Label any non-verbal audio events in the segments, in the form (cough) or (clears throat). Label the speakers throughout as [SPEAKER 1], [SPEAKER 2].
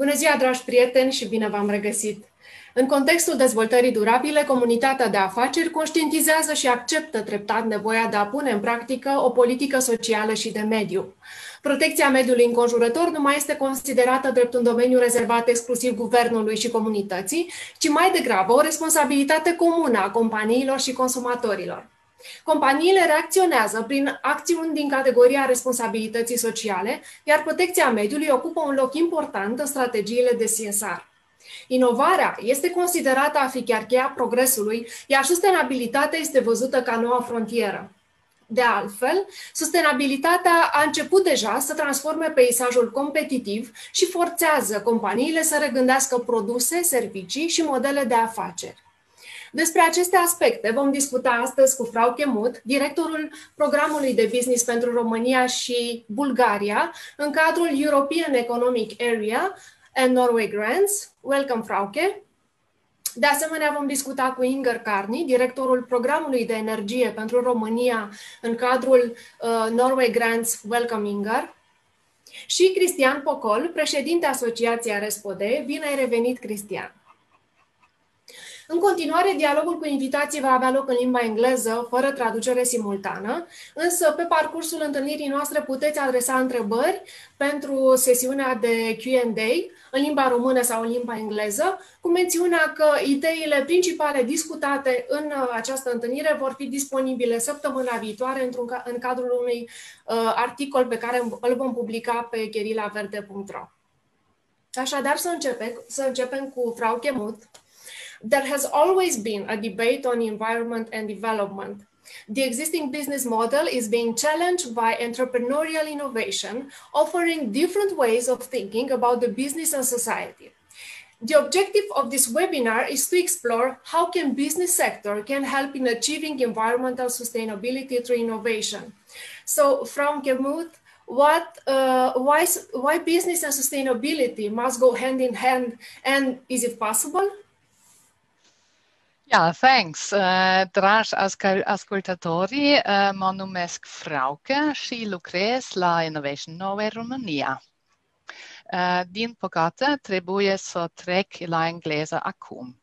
[SPEAKER 1] Bună ziua, dragi prieteni, și bine v-am regăsit! În contextul dezvoltării durabile, comunitatea de afaceri conștientizează și acceptă treptat nevoia de a pune în practică o politică socială și de mediu. Protecția mediului înconjurător nu mai este considerată drept un domeniu rezervat exclusiv guvernului și comunității, ci mai degrabă o responsabilitate comună a companiilor și consumatorilor. Companiile reacționează prin acțiuni din categoria responsabilității sociale, iar protecția mediului ocupă un loc important în strategiile de CSR. Inovarea este considerată a fi chiar cheia progresului, iar sustenabilitatea este văzută ca noua frontieră. De altfel, sustenabilitatea a început deja să transforme peisajul competitiv și forțează companiile să regândească produse, servicii și modele de afaceri. Despre aceste aspecte vom discuta astăzi cu Frau Chemut, directorul programului de business pentru România și Bulgaria, în cadrul European Economic Area and Norway Grants. Welcome, Frauke! De asemenea, vom discuta cu Inger Carni, directorul programului de energie pentru România în cadrul uh, Norway Grants Welcome Inger. Și Cristian Pocol, președinte Asociației Respode. Bine ai revenit, Cristian! În continuare, dialogul cu invitații va avea loc în limba engleză, fără traducere simultană, însă pe parcursul întâlnirii noastre puteți adresa întrebări pentru sesiunea de Q&A în limba română sau în limba engleză, cu mențiunea că ideile principale discutate în uh, această întâlnire vor fi disponibile săptămâna viitoare într-un, în cadrul unui uh, articol pe care îl vom publica pe cherilaverde.ro. Așadar, să începem, să începem cu Frau Chemut. There has always been a debate on environment and development. The existing business model is being challenged by entrepreneurial innovation, offering different ways of thinking about the business and society. The objective of this webinar is to explore how can business sector can help in achieving environmental sustainability through innovation. So from Kemut, what, uh, why, why business and sustainability must go hand in hand and is it possible?
[SPEAKER 2] Ja, thanks. Uh, dragi ascoltatori, uh, Frauke și lucrez la Innovation Norway România. Uh, din păcate, trebuie să trec la engleză acum.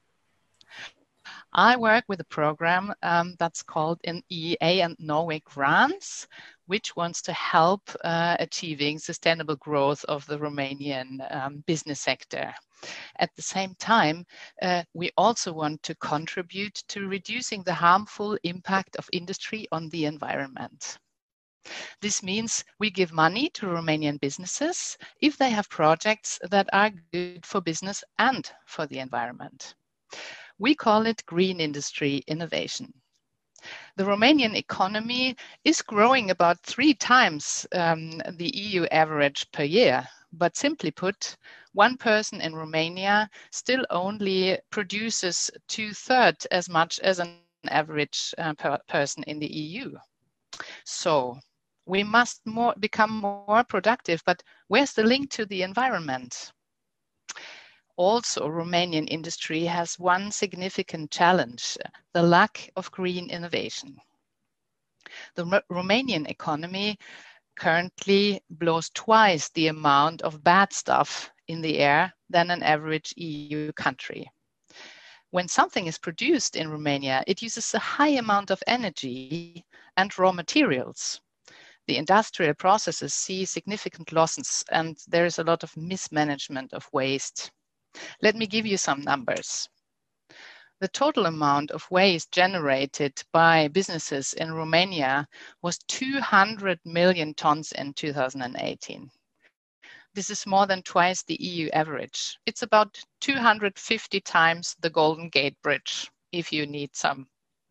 [SPEAKER 2] I work with a program um, that's called an EEA and Norway Grants, which wants to help uh, achieving sustainable growth of the Romanian um, business sector. At the same time, uh, we also want to contribute to reducing the harmful impact of industry on the environment. This means we give money to Romanian businesses if they have projects that are good for business and for the environment. We call it green industry innovation. The Romanian economy is growing about three times um, the EU average per year, but simply put, one person in Romania still only produces two thirds as much as an average uh, per person in the EU. So we must more, become more productive, but where's the link to the environment? Also, Romanian industry has one significant challenge, the lack of green innovation. The Romanian economy currently blows twice the amount of bad stuff in the air than an average EU country. When something is produced in Romania, it uses a high amount of energy and raw materials. The industrial processes see significant losses and there is a lot of mismanagement of waste. Let me give you some numbers. The total amount of waste generated by businesses in Romania was 200 million tons in 2018. This is more than twice the EU average. It's about 250 times the Golden Gate Bridge, if you need some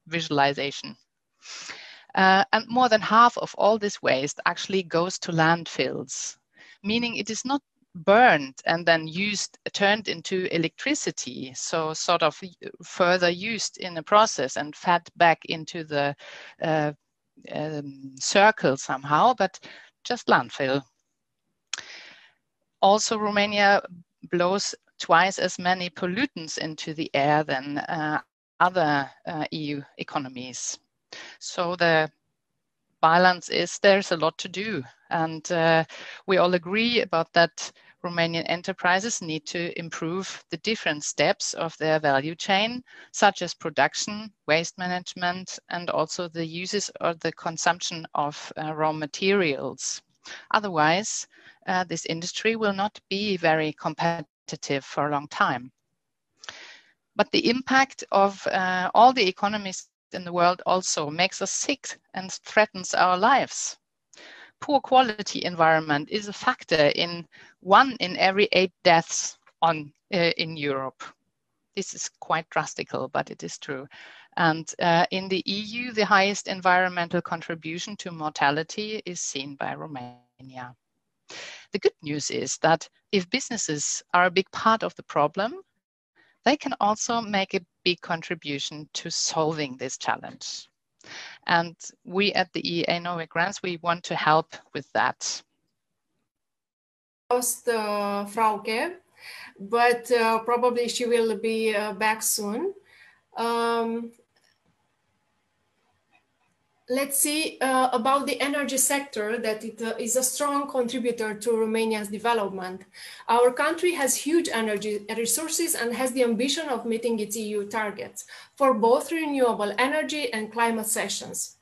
[SPEAKER 2] visualization. Uh, and more than half of all this waste actually goes to landfills, meaning it is not burned and then used turned into electricity so sort of further used in the process and fed back into the uh, um, circle somehow but just landfill. Also romania blows twice as many pollutants into the air than uh, other uh, eu economies. So the balance is there's a lot to do. And uh, we all agree about that Romanian enterprises need to improve the different steps of their value chain, such as production, waste management, and also the uses or the consumption of uh, raw materials. Otherwise, uh, this industry will not be very competitive for a long time. But the impact of uh, all the economies in the world also makes us sick and threatens our lives poor quality environment is a factor in one in every eight deaths on uh, in Europe. This is quite drastical, but it is true. And uh, in the EU, the highest environmental contribution to mortality is seen by Romania. The good news is that if businesses are a big part of the problem, they can also make a big contribution to solving this challenge. And we at the EEA Norway Grants, we want to help with that.
[SPEAKER 1] Lost uh, Frauke, but uh, probably she will be uh, back soon. Um, let's see uh, about the energy sector that it uh, is a strong contributor to Romania's development. Our country has huge energy resources and has the ambition of meeting its EU targets for both renewable energy and climate sessions.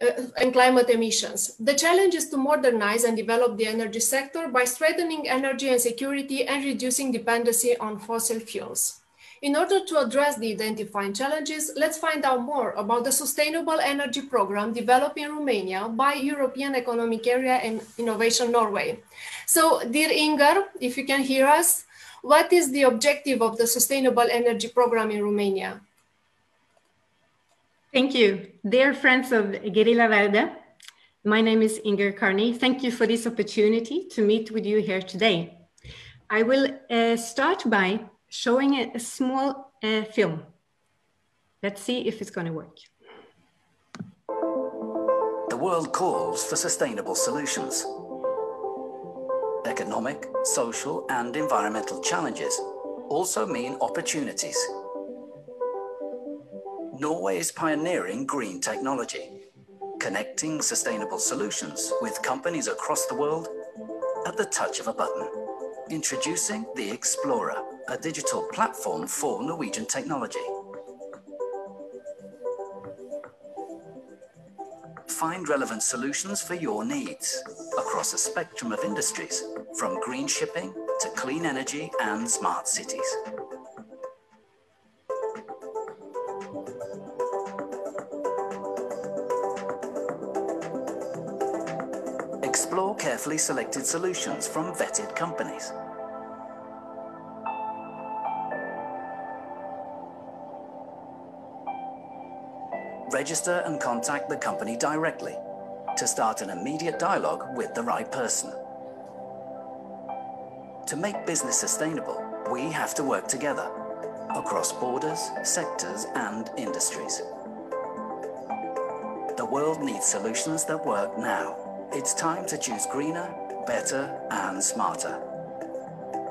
[SPEAKER 1] Uh, and climate emissions. The challenge is to modernize and develop the energy sector by strengthening energy and security and reducing dependency on fossil fuels. In order to address the identified challenges, let's find out more about the Sustainable Energy Program developed in Romania by European Economic Area and Innovation Norway. So, dear Inger, if you can hear us, what is the objective of the Sustainable Energy Program in Romania?
[SPEAKER 3] Thank you. Dear friends of Gherila Verde, my name is Inger Carney. Thank you for this opportunity to meet with you here today. I will uh, start by showing a, a small uh, film. Let's see if it's going to work.
[SPEAKER 4] The world calls for sustainable solutions. Economic, social and environmental challenges also mean opportunities. Norway is pioneering green technology, connecting sustainable solutions with companies across the world at the touch of a button. Introducing the Explorer, a digital platform for Norwegian technology. Find relevant solutions for your needs across a spectrum of industries, from green shipping to clean energy and smart cities. Explore carefully selected solutions from vetted companies. Register and contact the company directly to start an immediate dialogue with the right person. To make business sustainable, we have to work together across borders, sectors and industries. The world needs solutions that work now. It's time to choose greener, better and smarter.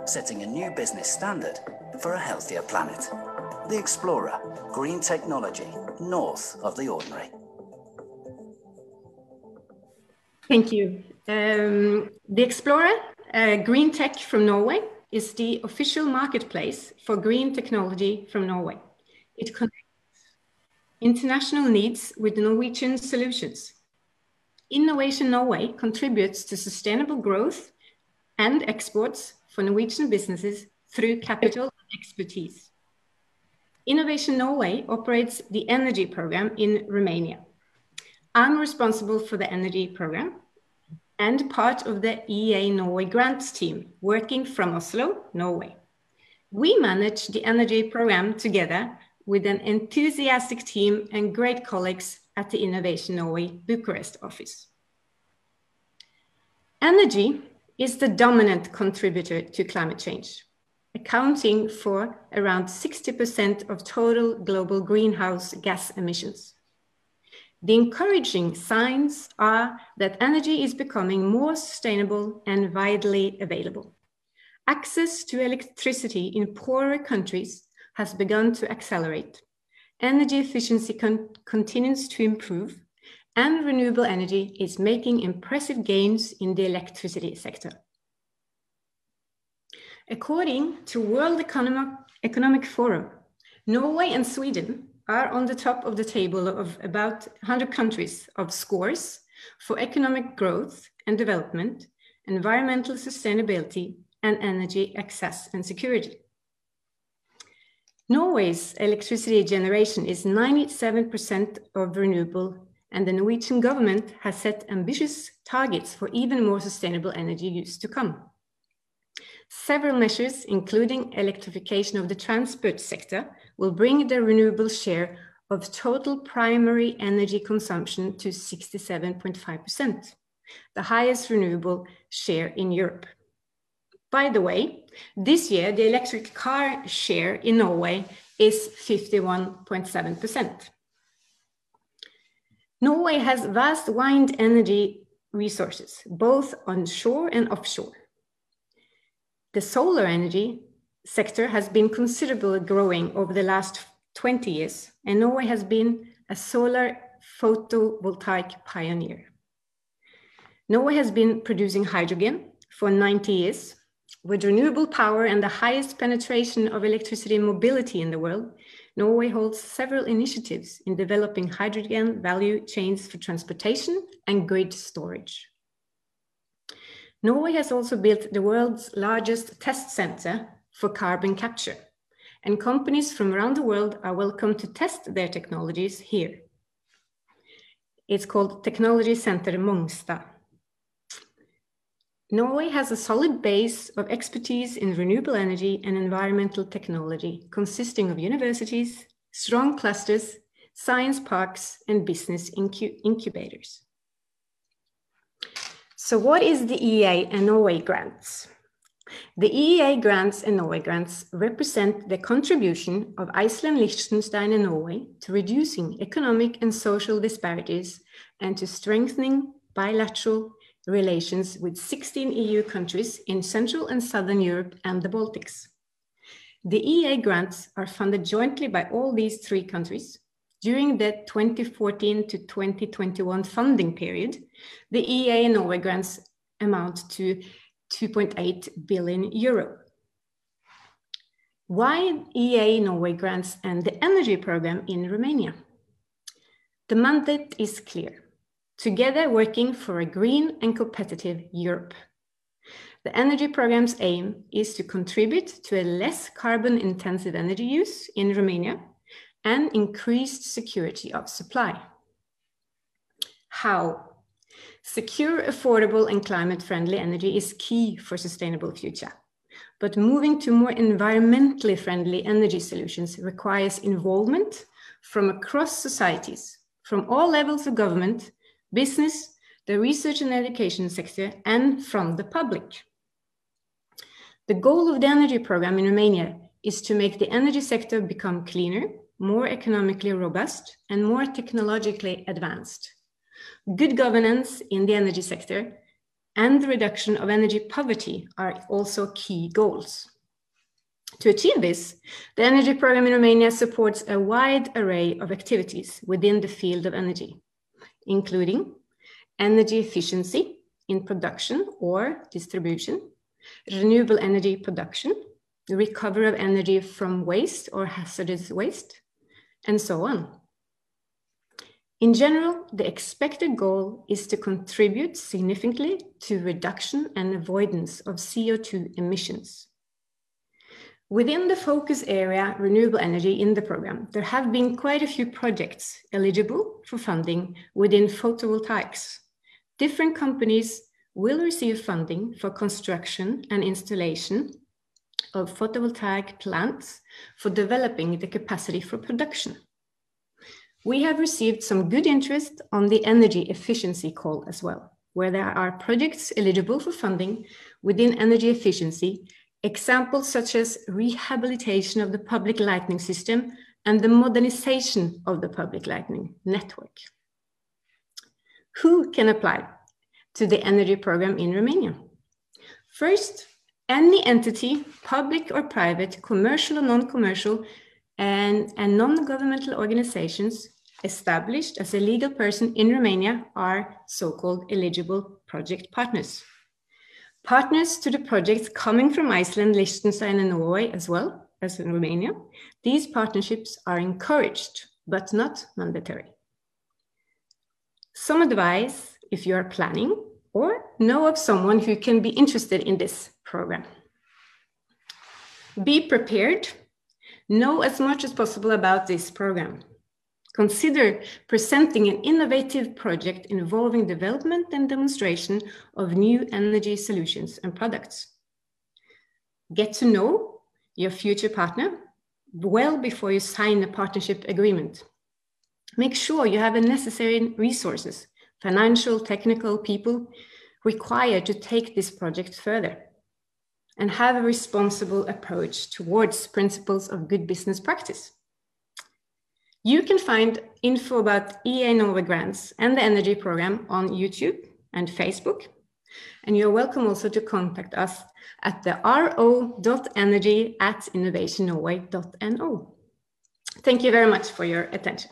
[SPEAKER 4] Setting a new business standard for a healthier planet. The Explorer, green technology north of the ordinary.
[SPEAKER 3] Thank you. Um, the Explorer, uh, green tech from Norway, is the official marketplace for green technology from Norway. It connects international needs with Norwegian solutions. Innovation Norway contributes to sustainable growth and exports for Norwegian businesses through capital and expertise. Innovation Norway operates the energy program in Romania. I'm responsible for the energy program and part of the EEA Norway grants team working from Oslo, Norway. We manage the energy program together with an enthusiastic team and great colleagues at the Innovation Norway Bucharest office. Energy is the dominant contributor to climate change accounting for around 60% of total global greenhouse gas emissions. The encouraging signs are that energy is becoming more sustainable and widely available. Access to electricity in poorer countries has begun to accelerate. Energy efficiency con continues to improve, and renewable energy is making impressive gains in the electricity sector. According to World Economic, Economic Forum, Norway and Sweden are on the top of the table of about 100 countries of scores for economic growth and development, environmental sustainability, and energy access and security. Norway's electricity generation is 97% of renewable, and the Norwegian government has set ambitious targets for even more sustainable energy use to come. Several measures, including electrification of the transport sector, will bring the renewable share of total primary energy consumption to 67.5%, the highest renewable share in Europe. By the way, this year the electric car share in Norway is 51.7%. Norway has vast wind energy resources, both onshore and offshore. The solar energy sector has been considerably growing over the last 20 years, and Norway has been a solar photovoltaic pioneer. Norway has been producing hydrogen for 90 years. With renewable power and the highest penetration of electricity mobility in the world, Norway holds several initiatives in developing hydrogen value chains for transportation and grid storage. Norway has also built the world's largest test center for carbon capture, and companies from around the world are welcome to test their technologies here. It's called Technology Center Mongstad. Norway has a solid base of expertise in renewable energy and environmental technology, consisting of universities, strong clusters, science parks, and business incubators. So what is the EEA and Norway grants? The EEA grants and Norway grants represent the contribution of Iceland, Liechtenstein, and Norway to reducing economic and social disparities and to strengthening bilateral relations with 16 EU countries in Central and Southern Europe and the Baltics. The EEA grants are funded jointly by all these three countries during the 2014 to 2021 funding period, the EEA Norway grants amount to 2.8 billion euro. Why EEA Norway grants and the energy program in Romania? The mandate is clear. Together working for a green and competitive Europe. The energy program's aim is to contribute to a less carbon intensive energy use in Romania and increased security of supply. How? Secure, affordable, and climate friendly energy is key for sustainable future. But moving to more environmentally friendly energy solutions requires involvement from across societies, from all levels of government, business, the research and education sector, and from the public. The goal of the energy program in Romania is to make the energy sector become cleaner, more economically robust, and more technologically advanced. Good governance in the energy sector and the reduction of energy poverty are also key goals. To achieve this, the energy program in Romania supports a wide array of activities within the field of energy, including energy efficiency in production or distribution, renewable energy production, the recovery of energy from waste or hazardous waste, and so on. In general, the expected goal is to contribute significantly to reduction and avoidance of CO2 emissions. Within the focus area renewable energy in the program, there have been quite a few projects eligible for funding within photovoltaics. Different companies will receive funding for construction and installation of photovoltaic plants for developing the capacity for production. We have received some good interest on the energy efficiency call as well, where there are projects eligible for funding within energy efficiency, examples such as rehabilitation of the public lighting system and the modernization of the public lighting network. Who can apply to the energy program in Romania? First, any entity, public or private, commercial or non-commercial, and, and non-governmental organizations established as a legal person in Romania are so-called eligible project partners. Partners to the projects coming from Iceland, Liechtenstein, and Norway, as well as in Romania, these partnerships are encouraged but not mandatory. Some advice if you are planning or know of someone who can be interested in this program. Be prepared. Know as much as possible about this program. Consider presenting an innovative project involving development and demonstration of new energy solutions and products. Get to know your future partner well before you sign a partnership agreement. Make sure you have the necessary resources, financial, technical people required to take this project further and have a responsible approach towards principles of good business practice. You can find info about EEA Norway grants and the energy program on YouTube and Facebook. And you're welcome also to contact us at the ro.energy at innovationnorway.no. Thank you very much for your attention.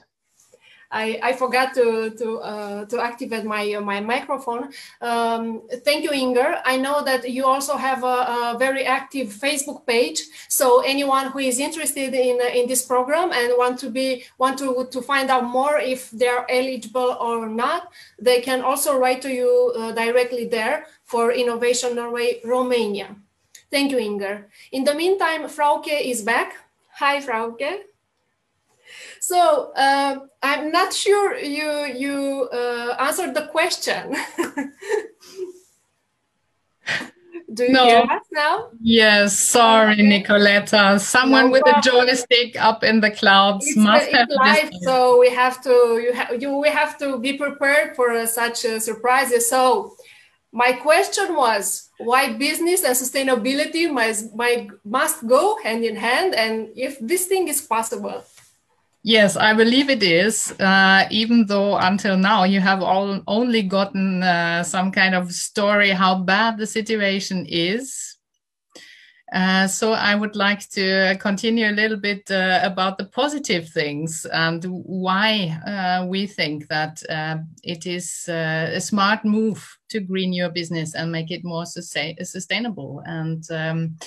[SPEAKER 1] I, I forgot to to uh, to activate my uh, my microphone. Um, thank you, Inger. I know that you also have a, a, very active Facebook page. So anyone who is interested in in this program and want to be want to to find out more if they are eligible or not, they can also write to you uh, directly there for Innovation Norway Romania. Thank you, Inger. In the meantime, Frauke is back. Hi, Frauke. So uh, I'm not sure you you uh, answered the question. (laughs) Do you no. hear us now?
[SPEAKER 5] Yes, sorry, okay. Nicoletta. Someone no with a joystick up in the clouds
[SPEAKER 1] it's,
[SPEAKER 5] must
[SPEAKER 1] it's
[SPEAKER 5] have
[SPEAKER 1] live, so we have to you have you we have to be prepared for uh, such surprises. So my question was why business and sustainability must, must go hand in hand and if this thing is possible.
[SPEAKER 5] Yes, I believe it is. Uh, even though until now you have all only gotten uh, some kind of story how bad the situation is. Uh, so I would like to continue a little bit uh, about the positive things and why uh, we think that uh, it is a smart move to green your business and make it more sustainable. And um,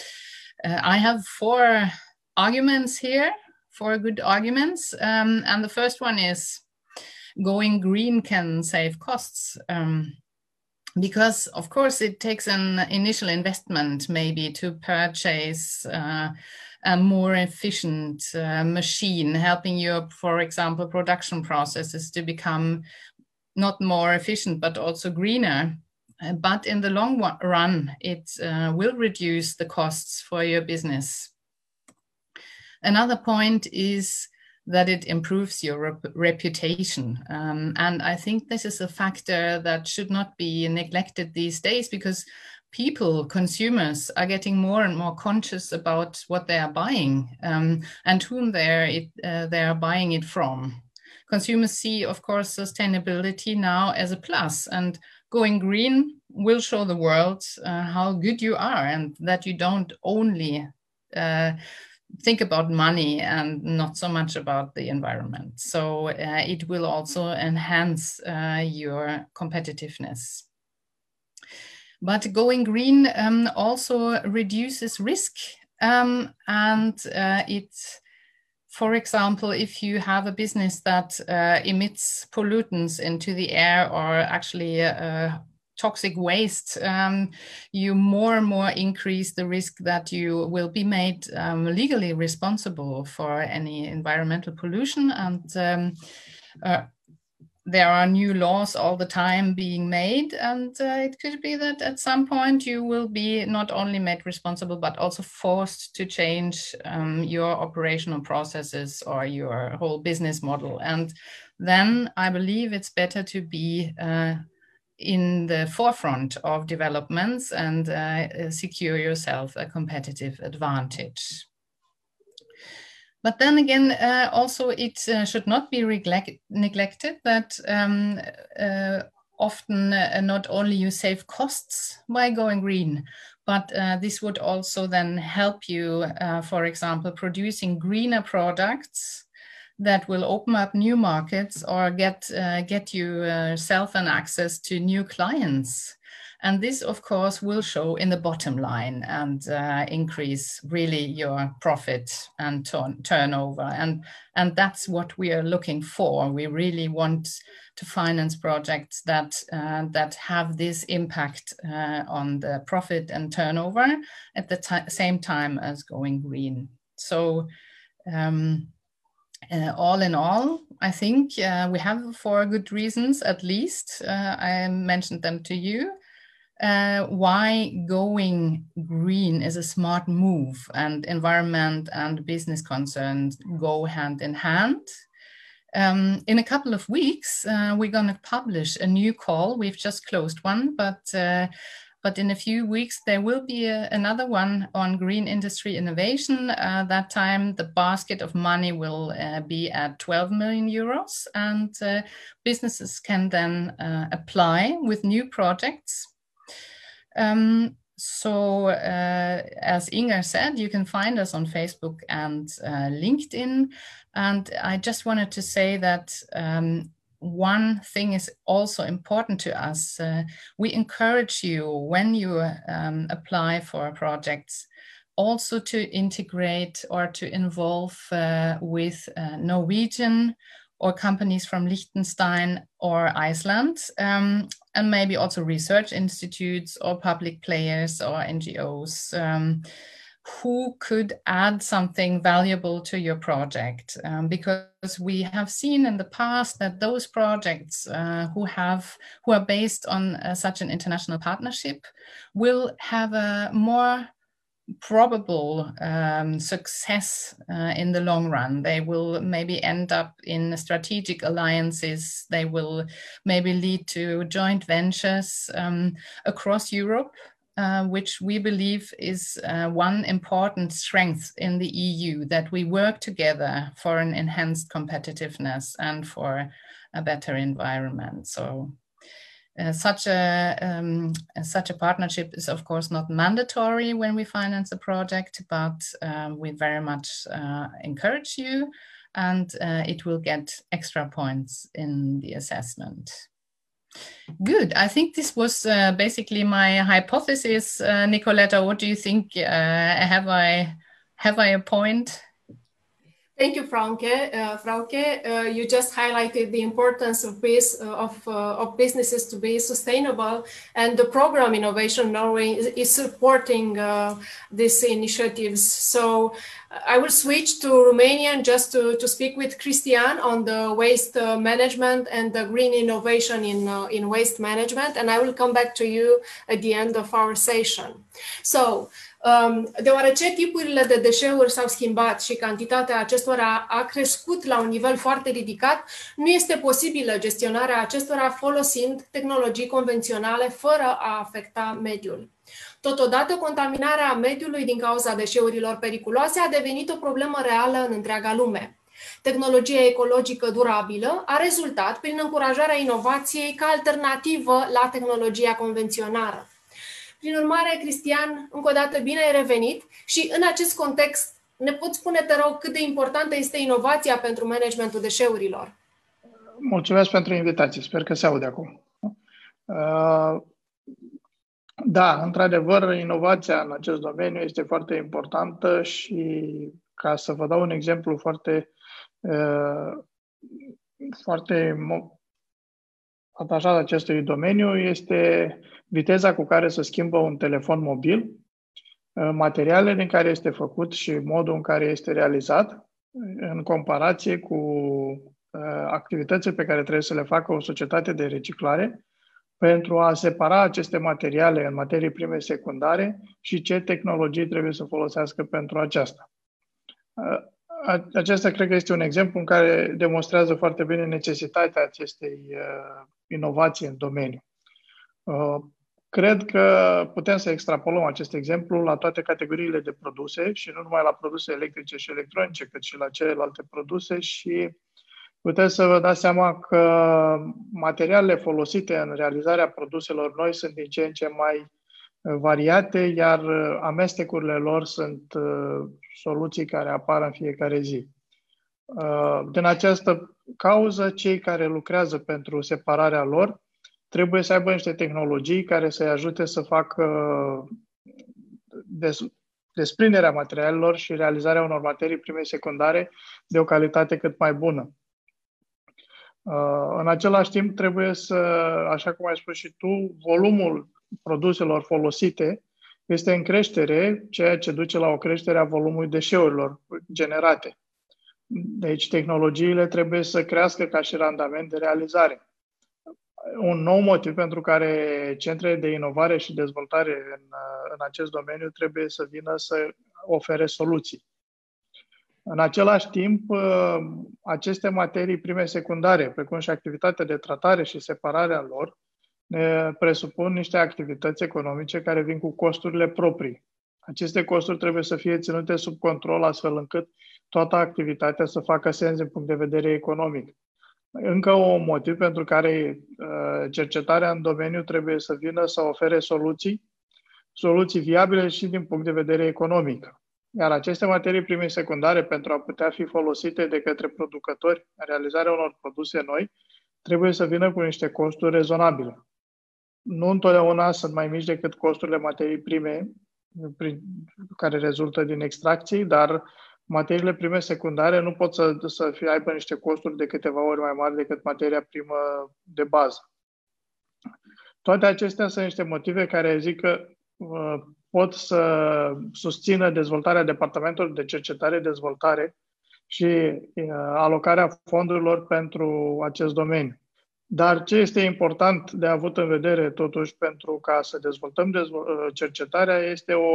[SPEAKER 5] I have four arguments here for good arguments. Um, and the first one is going green can save costs. Um, because of course it takes an initial investment maybe to purchase uh, a more efficient uh, machine helping your for example production processes to become not more efficient but also greener uh, but in the long run it uh, will reduce the costs for your business Another point is that it improves your rep reputation. Um, and I think this is a factor that should not be neglected these days because people, consumers, are getting more and more conscious about what they are buying um, and whom they're it, uh, they are buying it from. Consumers see, of course, sustainability now as a plus, and going green will show the world uh, how good you are and that you don't only uh, think about money and not so much about the environment. So uh, it will also enhance uh, your competitiveness. But going green um, also reduces risk um, and uh, it for example, if you have a business that uh, emits pollutants into the air or actually uh, toxic waste, um, you more and more increase the risk that you will be made um, legally responsible for any environmental pollution. And um, uh, there are new laws all the time being made. And uh, it could be that at some point you will be not only made responsible, but also forced to change um, your operational processes or your whole business model. And then I believe it's better to be uh, in the forefront of developments and uh, secure yourself a competitive advantage. But then again, uh, also it uh, should not be neglected that um, uh, often uh, not only you save costs by going green, but uh, this would also then help you, for example, producing greener products that will open up new markets or get uh, get you uh, and access to new clients And this, of course, will show in the bottom line and uh, increase really your profit and turn turnover. And, and that's what we are looking for. We really want to finance projects that, uh, that have this impact uh, on the profit and turnover at the same time as going green. So um, uh, all in all, I think uh, we have four good reasons, at least. Uh, I mentioned them to you. Uh, why going green is a smart move and environment and business concerns go hand in hand. Um, in a couple of weeks, uh, we're going to publish a new call. We've just closed one, but uh, but in a few weeks, there will be a, another one on green industry innovation. Uh, that time, the basket of money will uh, be at 12 million euros, and uh, businesses can then uh, apply with new projects. Um, so, uh, as Inger said, you can find us on Facebook and uh, LinkedIn. And I just wanted to say that um, one thing is also important to us. Uh, we encourage you when you um, apply for projects also to integrate or to involve uh, with uh, Norwegian or companies from Liechtenstein or Iceland, um, and maybe also research institutes or public players or NGOs. Um, who could add something valuable to your project um, because we have seen in the past that those projects uh, who have who are based on uh, such an international partnership will have a more probable um, success uh, in the long run. They will maybe end up in strategic alliances. They will maybe lead to joint ventures um, across Europe uh, which we believe is uh, one important strength in the EU that we work together for an enhanced competitiveness and for a better environment. So. Uh, such a um, such a partnership is of course not mandatory when we finance a project, but um, we very much uh, encourage you, and uh, it will get extra points in the assessment. Good. I think this was uh, basically my hypothesis, uh, Nicoletta. What do you think? Uh, have I have I a point?
[SPEAKER 1] Thank you, Frauke. Uh, Frauke, uh, you just highlighted the importance of, uh, of, uh, of, businesses to be sustainable, and the program Innovation Norway is, is supporting uh, these initiatives. So I will switch to Romanian just to, to speak with Christian on the waste uh, management and the green innovation in, in waste management, and I will come back to you at the end of our session. So, deoarece tipurile de deșeuri s-au schimbat și cantitatea acestora a crescut la un nivel foarte ridicat, nu este posibilă gestionarea acestora folosind tehnologii convenționale fără a afecta mediul. Totodată, contaminarea mediului din cauza deșeurilor periculoase a devenit o problemă reală în întreaga lume. Tehnologia ecologică durabilă a rezultat prin încurajarea inovației ca alternativă la tehnologia convențională. Prin urmare, Cristian, încă o dată bine ai revenit și în acest context ne poți spune, te rog, cât de importantă este inovația pentru managementul deșeurilor?
[SPEAKER 6] Mulțumesc pentru invitație. Sper că se aude acum. Uh, da, într-adevăr, inovația în acest domeniu este foarte importantă și ca să vă dau un exemplu foarte, uh, foarte atașat acestui domeniu, este viteza cu care se schimbă un telefon mobil, uh, materialele din care este făcut și modul în care este realizat, în comparație cu uh, activitățile pe care trebuie să le facă o societate de reciclare pentru a separa aceste materiale în materii prime secundare și ce tehnologii trebuie să folosească pentru aceasta. Uh, acesta cred că este un exemplu în care demonstrează foarte bine necesitatea acestei inovații în domeniu. Cred că putem să extrapolăm acest exemplu la toate categoriile de produse și nu numai la produse electrice și electronice, cât și la celelalte produse și puteți să vă dați seama că materialele folosite în realizarea produselor noi sunt din ce în ce mai variate, iar amestecurile lor sunt uh, soluții care apar în fiecare zi. Uh, din această cauză, cei care lucrează pentru separarea lor trebuie să aibă niște tehnologii care să-i ajute să facă des, desprinderea materialelor și realizarea unor materii prime secundare de o calitate cât mai bună. Uh, în același timp, trebuie să, așa cum ai spus și tu, volumul produselor folosite este în creștere, ceea ce duce la o creștere a volumului deșeurilor generate. Deci, tehnologiile trebuie să crească ca și randament de realizare. Un nou motiv pentru care centrele de inovare și dezvoltare în, în acest domeniu trebuie să vină să ofere soluții. În același timp, ă, aceste materii prime secundare, precum și activitatea de tratare și separarea lor, ne presupun niște activități economice care vin cu costurile proprii. Aceste costuri trebuie să fie ținute sub control astfel încât toată activitatea să facă sens din punct de vedere economic. Încă un motiv pentru care ă, cercetarea în domeniu trebuie să vină să ofere soluții, soluții viabile și din punct de vedere economic. Iar aceste materii prime secundare, pentru a putea fi folosite de către producători în realizarea unor produse noi, trebuie să vină cu niște costuri rezonabile. Nu întotdeauna sunt mai mici decât costurile materii prime care rezultă din extracții, dar materiile prime secundare nu pot să, să fie, aibă niște costuri de câteva ori mai mari decât materia primă de bază. Toate acestea sunt niște motive care zic că uh, pot să susțină dezvoltarea departamentului de cercetare-dezvoltare și uh, alocarea fondurilor pentru acest domeniu. Dar ce este important de avut în vedere, totuși, pentru ca să dezvoltăm dezvol- uh, cercetarea, este o,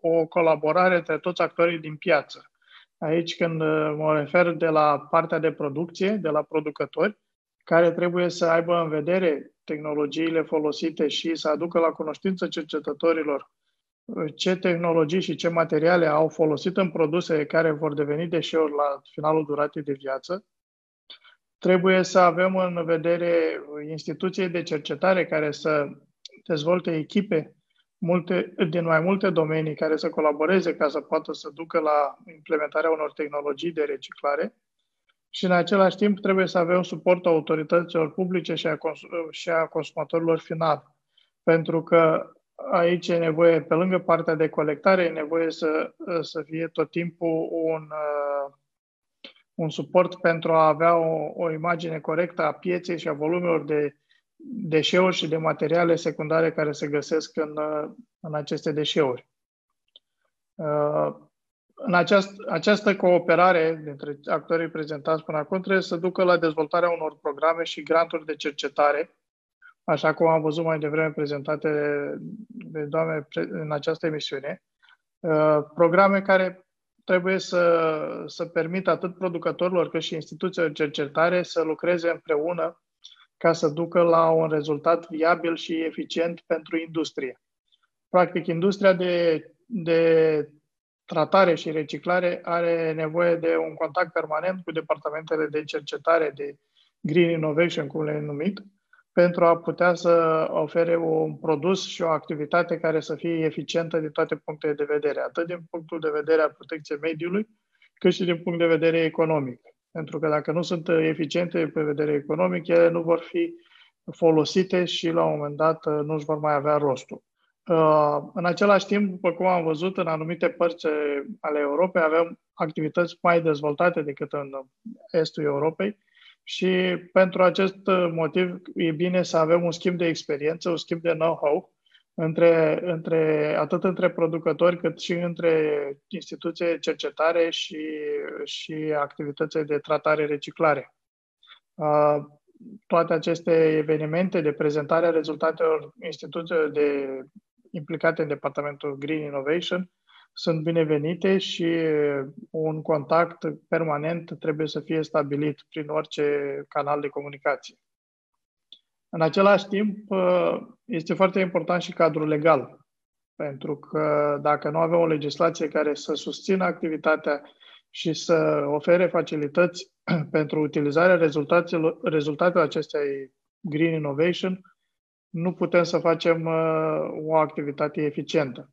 [SPEAKER 6] o colaborare între toți actorii din piață. Aici, când uh, mă refer de la partea de producție, de la producători, care trebuie să aibă în vedere tehnologiile folosite și să aducă la cunoștință cercetătorilor ce tehnologii și ce materiale au folosit în produse care vor deveni deșeuri la finalul duratei de viață. Trebuie să avem în vedere instituții de cercetare care să dezvolte echipe multe, din mai multe domenii care să colaboreze ca să poată să ducă la implementarea unor tehnologii de reciclare și în același timp trebuie să avem suportul autorităților publice și a, cons- și a consumatorilor final. Pentru că aici e nevoie, pe lângă partea de colectare, e nevoie să, să fie tot timpul un, uh, un suport pentru a avea o, o imagine corectă a pieței și a volumelor de deșeuri și de materiale secundare care se găsesc în, uh, în aceste deșeuri. Uh, în aceast, această cooperare dintre actorii prezentați până acum trebuie să ducă la dezvoltarea unor programe și granturi de cercetare așa cum am văzut mai devreme prezentate de doamne în această emisiune, uh, programe care trebuie să, să permită atât producătorilor cât și instituțiilor de cercetare să lucreze împreună ca să ducă la un rezultat viabil și eficient pentru industrie. Practic, industria de, de tratare și reciclare are nevoie de un contact permanent cu departamentele de cercetare, de Green Innovation, cum le-am numit, pentru a putea să ofere un produs și o activitate care să fie eficientă din toate punctele de vedere, atât din punctul de vedere al protecției mediului, cât și din punct de vedere economic. Pentru că dacă nu sunt eficiente pe vedere economic, ele nu vor fi folosite și la un moment dat nu își vor mai avea rostul. Uh, în același timp, după cum am văzut, în anumite părți ale Europei avem activități mai dezvoltate decât în estul Europei, și pentru acest uh, motiv e bine să avem un schimb de experiență, un schimb de know-how între, între, atât între producători cât și între instituții de cercetare și, și activitățile de tratare-reciclare. Uh, toate aceste evenimente de prezentare a rezultatelor instituțiilor de, implicate în departamentul Green Innovation sunt binevenite și un contact permanent trebuie să fie stabilit prin orice canal de comunicație. În același timp, este foarte important și cadrul legal, pentru că dacă nu avem o legislație care să susțină activitatea și să ofere facilități (clears throat) pentru utilizarea rezultatelor, rezultatelor acestei Green Innovation, nu putem să facem uh, o activitate eficientă.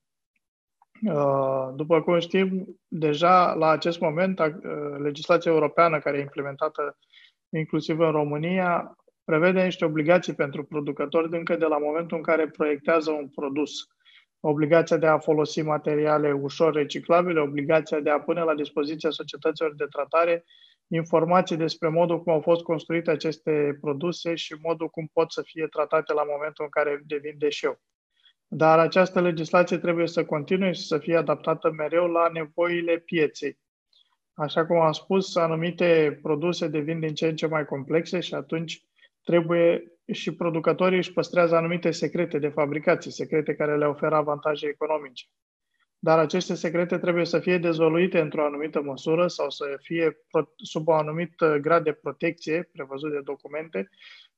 [SPEAKER 6] Uh, după cum știm, deja la acest moment, uh, legislația europeană care e implementată inclusiv în România prevede niște obligații pentru producători încă de la momentul în care proiectează un produs. Obligația de a folosi materiale ușor reciclabile, obligația de a pune la dispoziția societăților de tratare informații despre modul cum au fost construite aceste produse și modul cum pot să fie tratate la momentul în care devin deșeu. Dar această legislație trebuie să continue și să fie adaptată mereu la nevoile pieței. Așa cum am spus, anumite produse devin din ce în ce mai complexe și atunci trebuie și producătorii își păstrează anumite secrete de fabricație, secrete care le oferă avantaje economice. Dar aceste secrete trebuie să fie dezvoluite într-o anumită măsură sau să fie sub un anumit grad de protecție prevăzut de documente,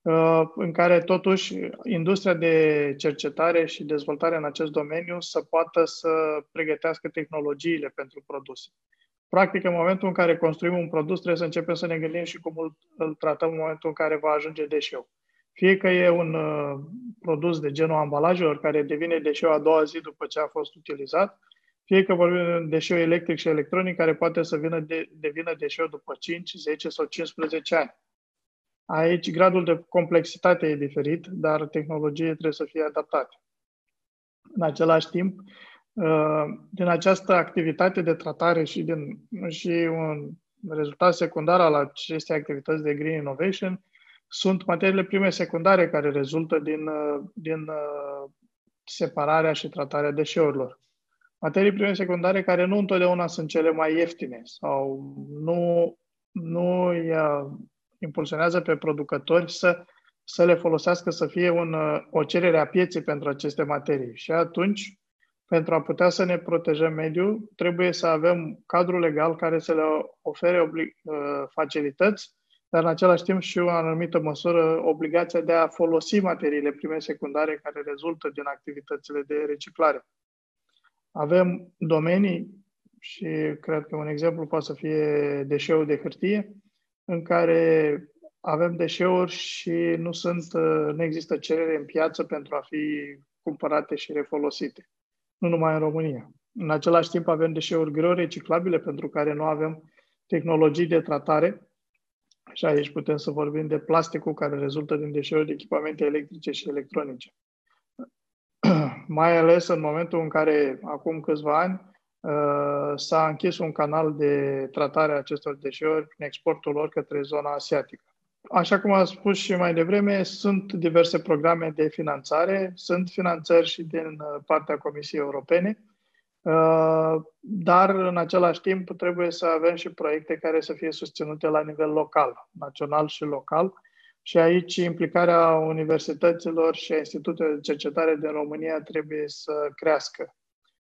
[SPEAKER 6] uh, în care totuși industria de cercetare și dezvoltare în acest domeniu să poată să pregătească tehnologiile pentru produse. Practic, în momentul în care construim un produs, trebuie să începem să ne gândim și cum îl, îl tratăm în momentul în care va ajunge deșeu. Fie că e un uh, produs de genul ambalajelor care devine deșeu a doua zi după ce a fost utilizat, fie că vorbim de deșeu electric și electronic care poate să vină de, devină deșeu după 5, 10 sau 15 ani. Aici gradul de complexitate e diferit, dar tehnologie trebuie să fie adaptate. În același timp, uh, din această activitate de tratare și, din, și un rezultat secundar al acestei activități de Green Innovation sunt materiile prime secundare care rezultă din, uh, din uh, separarea și tratarea deșeurilor. Materii prime secundare care nu întotdeauna sunt cele mai ieftine sau nu, nu îi impulsionează pe producători să, să le folosească să fie un, o cerere a pieței pentru aceste materii. Și atunci, pentru a putea să ne protejăm mediul, trebuie să avem cadrul legal care să le ofere obli- uh, facilități dar în același timp și o anumită măsură obligația de a folosi materiile prime secundare care rezultă din activitățile de reciclare. Avem domenii și cred că un exemplu poate să fie deșeul de hârtie, în care avem deșeuri și nu, sunt, nu există cerere în piață pentru a fi cumpărate și refolosite. Nu numai în România. În același timp avem deșeuri greu reciclabile pentru care nu avem tehnologii de tratare și aici putem să vorbim de plasticul care rezultă din deșeuri de echipamente electrice și electronice. (clears throat) Mai ales în momentul în care, acum câțiva ani, uh, s-a închis un canal de tratare a acestor deșeuri prin exportul lor către zona asiatică. Așa cum am spus și mai devreme, sunt diverse programe de finanțare, sunt finanțări și din uh, partea Comisiei Europene, Uh, dar în același timp trebuie să avem și proiecte care să fie susținute la nivel local, național și local. Și aici implicarea universităților și a institutelor de cercetare din România trebuie să crească.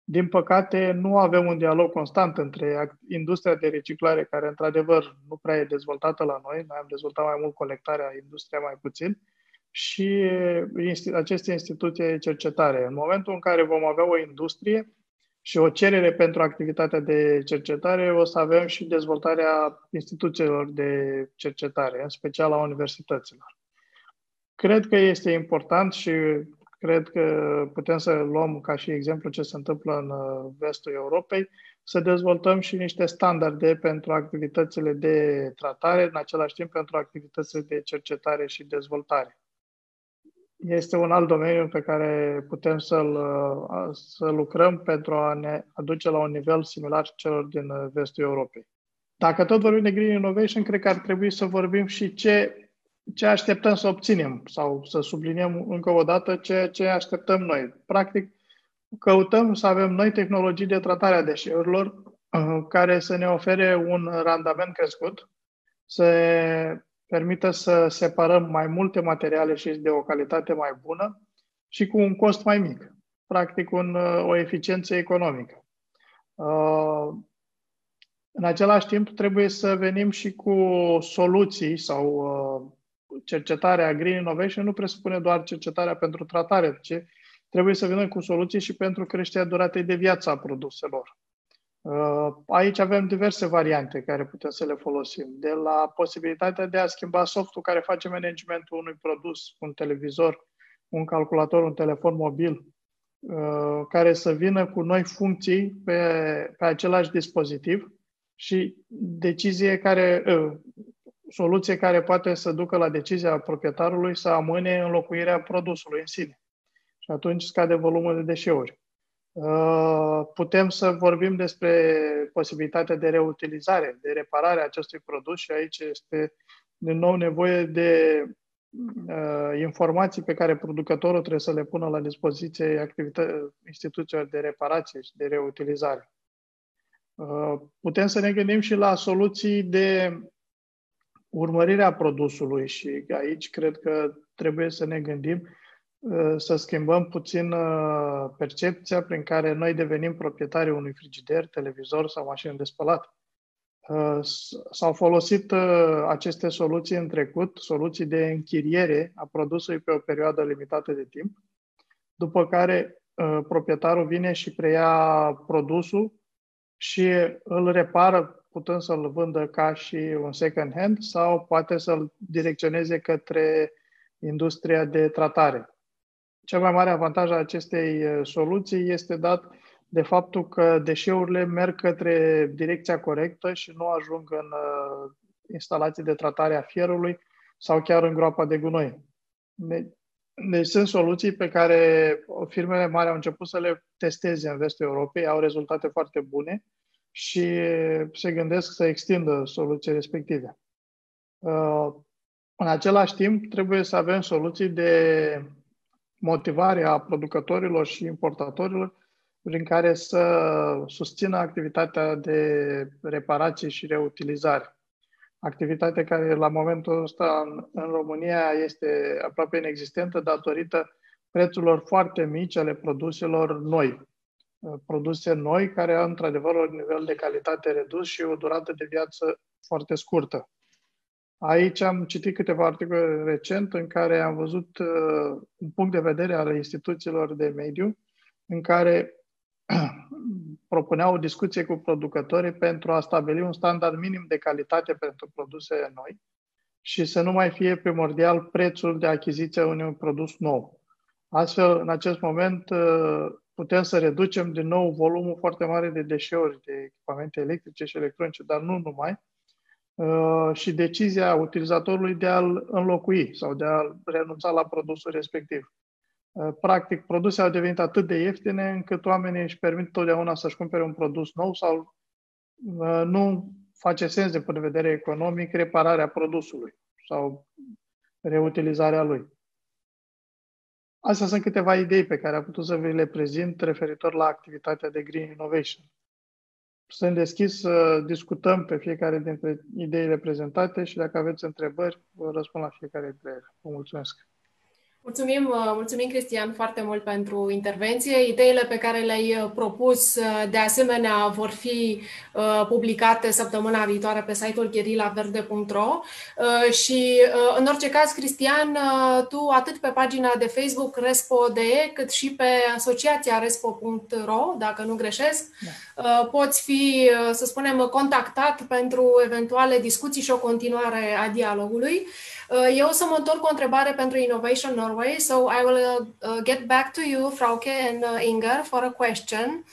[SPEAKER 6] Din păcate, nu avem un dialog constant între industria de reciclare, care într-adevăr nu prea e dezvoltată la noi, noi am dezvoltat mai mult colectarea, industria mai puțin, și aceste instituții de cercetare. În momentul în care vom avea o industrie, și o cerere pentru activitatea de cercetare, o să avem și dezvoltarea instituțiilor de cercetare, în special a universităților. Cred că este important și cred că putem să luăm ca și exemplu ce se întâmplă în uh, vestul Europei, să dezvoltăm și niște standarde pentru activitățile de tratare, în același timp pentru activitățile de cercetare și dezvoltare este un alt domeniu pe care putem să-l, să lucrăm pentru a ne aduce la un nivel similar celor din vestul Europei. Dacă tot vorbim de Green Innovation, cred că ar trebui să vorbim și ce, ce așteptăm să obținem sau să subliniem încă o dată ce, ce așteptăm noi. Practic, căutăm să avem noi tehnologii de tratare a deșeurilor uh, care să ne ofere un randament crescut, să permită să separăm mai multe materiale și de o calitate mai bună și cu un cost mai mic. Practic, un, o eficiență economică. Uh, în același timp, trebuie să venim și cu soluții sau uh, cercetarea Green Innovation nu presupune doar cercetarea pentru tratare, ci trebuie să vină cu soluții și pentru creșterea duratei de viață a produselor. Uh, aici avem diverse variante care putem să le folosim, de la posibilitatea de a schimba softul care face managementul unui produs, un televizor, un calculator, un telefon mobil, uh, care să vină cu noi funcții pe, pe același dispozitiv și decizie care, uh, soluție care poate să ducă la decizia proprietarului să amâne înlocuirea produsului în sine. Și atunci scade volumul de deșeuri. Uh, putem să vorbim despre posibilitatea de reutilizare, de reparare a acestui produs și aici este din nou nevoie de uh, informații pe care producătorul trebuie să le pună la dispoziție instituțiilor de reparație și de reutilizare. Uh, putem să ne gândim și la soluții de urmărirea produsului și aici cred că trebuie să ne gândim uh, să schimbăm puțin uh, percepția prin care noi devenim proprietarii unui frigider, televizor sau mașină de spălat. Uh, s-au folosit aceste soluții în trecut, soluții de închiriere a produsului pe o perioadă limitată de timp, după care proprietarul vine și preia produsul și îl repară putând să-l vândă ca și un second hand sau poate să-l direcționeze către industria de tratare. Cel mai mare avantaj al acestei uh, soluții este dat de faptul că deșeurile merg către direcția corectă și nu ajung în uh, instalații de tratare a fierului sau chiar în groapa de gunoi. Deci sunt soluții pe care firmele mari au început să le testeze în vestul Europei, au rezultate foarte bune și se gândesc să extindă soluții respective. Uh, în același timp, trebuie să avem soluții de motivare a producătorilor și importatorilor prin care să susțină activitatea de reparație și reutilizare. Activitate care la momentul ăsta în, în România este aproape inexistentă datorită prețurilor foarte mici ale produselor noi. Uh, produse noi care au într-adevăr un nivel de calitate redus și o durată de viață foarte scurtă. Aici am citit câteva articole recent în care am văzut uh, un punct de vedere al instituțiilor de mediu în care (clears throat) propuneau o discuție cu producătorii pentru a stabili un standard minim de calitate pentru produse noi și să nu mai fie primordial prețul de achiziție a unui produs nou. Astfel, în acest moment, uh, putem să reducem din nou volumul foarte mare de deșeuri de echipamente electrice și electronice, dar nu numai, uh, și decizia utilizatorului de a-l înlocui sau de a renunța la produsul respectiv. Uh, practic, produsele au devenit atât de ieftine încât oamenii își permit totdeauna să-și cumpere un produs nou sau uh, nu face sens de punct de vedere economic repararea produsului sau reutilizarea lui. Astea sunt câteva idei pe care am putut să vi le prezint referitor la activitatea de Green Innovation. Sunt deschis să discutăm pe fiecare dintre ideile prezentate și dacă aveți întrebări, vă răspund la fiecare dintre ele. Vă mulțumesc!
[SPEAKER 1] Mulțumim, uh, mulțumim, Cristian, foarte mult pentru intervenție. Ideile pe care le-ai uh, propus, uh, de asemenea, vor fi publicate săptămâna viitoare pe site-ul gherilaverde.ro și, în orice caz, Cristian, tu atât pe pagina de Facebook respo.de, cât și pe asociația respo.ro, dacă nu greșesc, da. poți fi, să spunem, contactat pentru eventuale discuții și o continuare a dialogului. Uh, eu o să mă întorc cu o întrebare pentru Innovation Norway, so I will uh, get back to you, Frauke and uh, Inger, for a question.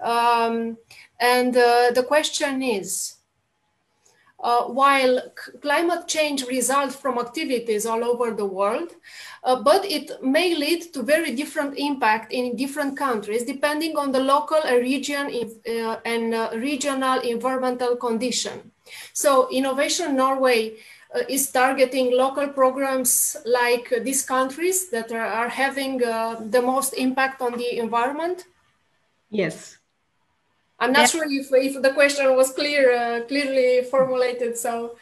[SPEAKER 1] Um, and uh, the question is, uh, while climate change results from activities all over the world, uh, but it may lead to very different impact in different countries depending on the local and region uh, and uh, regional environmental condition. So Innovation Norway uh, is targeting local programs like uh, these countries that are, are having uh, the most impact on the environment?
[SPEAKER 3] Yes.
[SPEAKER 1] I'm not yeah. sure if, if the question was clear, uh, clearly formulated. So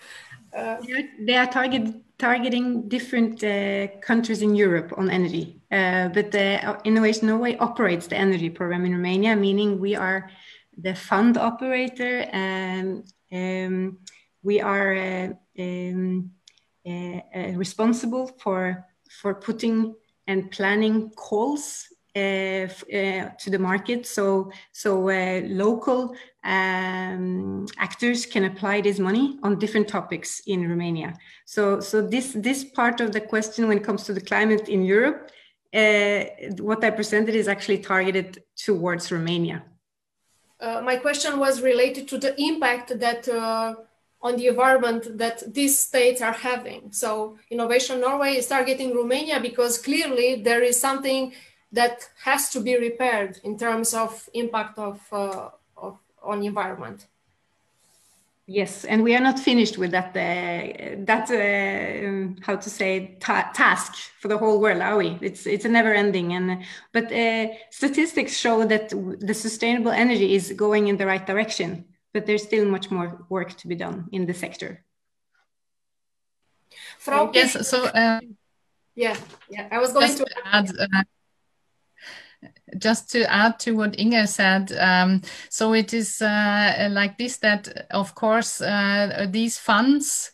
[SPEAKER 3] uh, they are target, targeting different uh, countries in Europe on energy. but the Innovation Norway operates the energy program in Romania, meaning we are the fund operator and um, we are um, uh, uh, responsible for for putting and planning calls uh, uh, to the market. So so uh, local um, actors can apply this money on different topics in Romania. So so this this part of the question when it comes to the climate in Europe uh, what I presented is actually targeted towards Romania.
[SPEAKER 1] My question was related to the impact that on the environment that these states are having. So Innovation Norway is targeting Romania because clearly there is something that has to be repaired in terms of impact of, uh, of on environment.
[SPEAKER 3] Yes, and we are not finished with that. Uh, that uh, how to say ta task for the whole world, are we? It's it's a never ending. And but uh, statistics show that the sustainable energy is going in the right direction, but there's still much more work to be done in the sector.
[SPEAKER 1] Frau
[SPEAKER 5] yes, so uh,
[SPEAKER 1] yeah, yeah, I was going to
[SPEAKER 5] add. Uh, just to add to what Inger said, um, so it is uh, like this that, of course, uh, these funds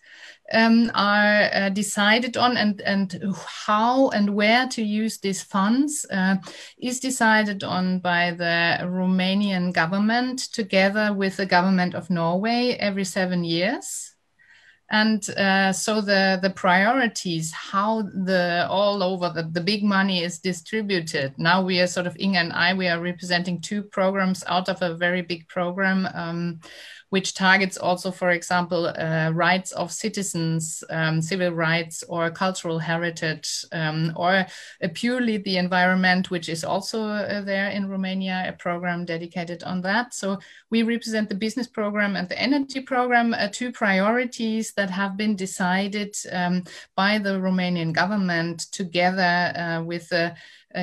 [SPEAKER 5] um, are uh, decided on and, and how and where to use these funds uh, is decided on by the Romanian government together with the government of Norway every seven years. And uh, so the the priorities how the all over the, the big money is distributed. Now we are sort of Inger and i we are representing two programs out of a very big program um, which targets also, for example, uh, rights of citizens, um, civil rights, or cultural heritage, um, or purely the environment, which is also uh, there in Romania, a program dedicated on that. So we represent the business program and the energy program, uh, two priorities that have been decided um, by the Romanian government together uh, with the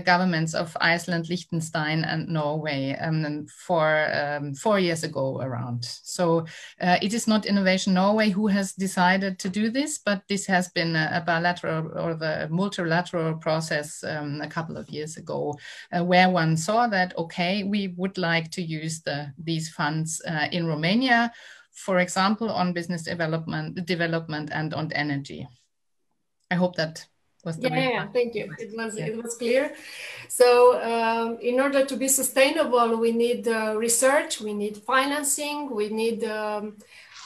[SPEAKER 5] governments of Iceland, Liechtenstein, and Norway um, for um, four years ago around. So uh, it is not Innovation Norway who has decided to do this, but this has been a, bilateral or the multilateral process um, a couple of years ago, uh, where one saw that okay, we would like to use the these funds uh, in Romania, for example, on business development, development, and on energy. I hope that
[SPEAKER 1] yeah, yeah, thank you. It was yeah. it was clear. So um, in order to be sustainable we need uh, research we need financing we need um,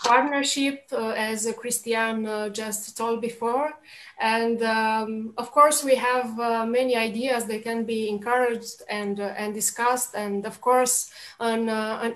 [SPEAKER 1] partnership uh, as christian uh, just told before. And um, of course we have uh, many ideas that can be encouraged and uh, and discussed. And of course an, uh, an,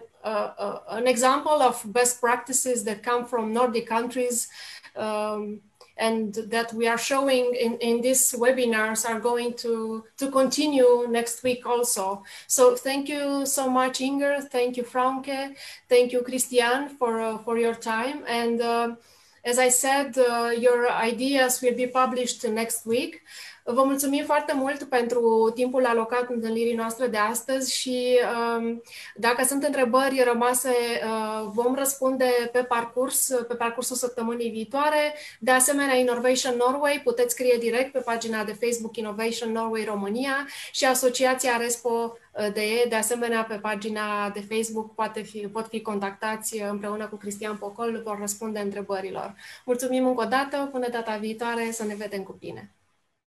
[SPEAKER 1] an example of best practices that come from nordic countries um, and that we are showing in, in these webinars are going to, to continue next week also. So thank you so much, Inger. Thank you, Frauke. Thank you, Christian, for, uh, for your time. And uh, as I said, uh, your ideas will be published next week. Vă mulțumim foarte mult pentru timpul alocat întâlnirii noastre de astăzi și um, dacă sunt întrebări rămase, uh, vom răspunde pe parcurs, pe parcursul săptămânii viitoare. De asemenea, Innovation Norway puteți scrie direct pe pagina de Facebook Innovation Norway România și Asociația Respo de, de asemenea, pe pagina de Facebook poate fi, pot fi contactați împreună cu Cristian Pocol, vor răspunde întrebărilor. Mulțumim încă o dată, până data viitoare, să ne vedem cu bine!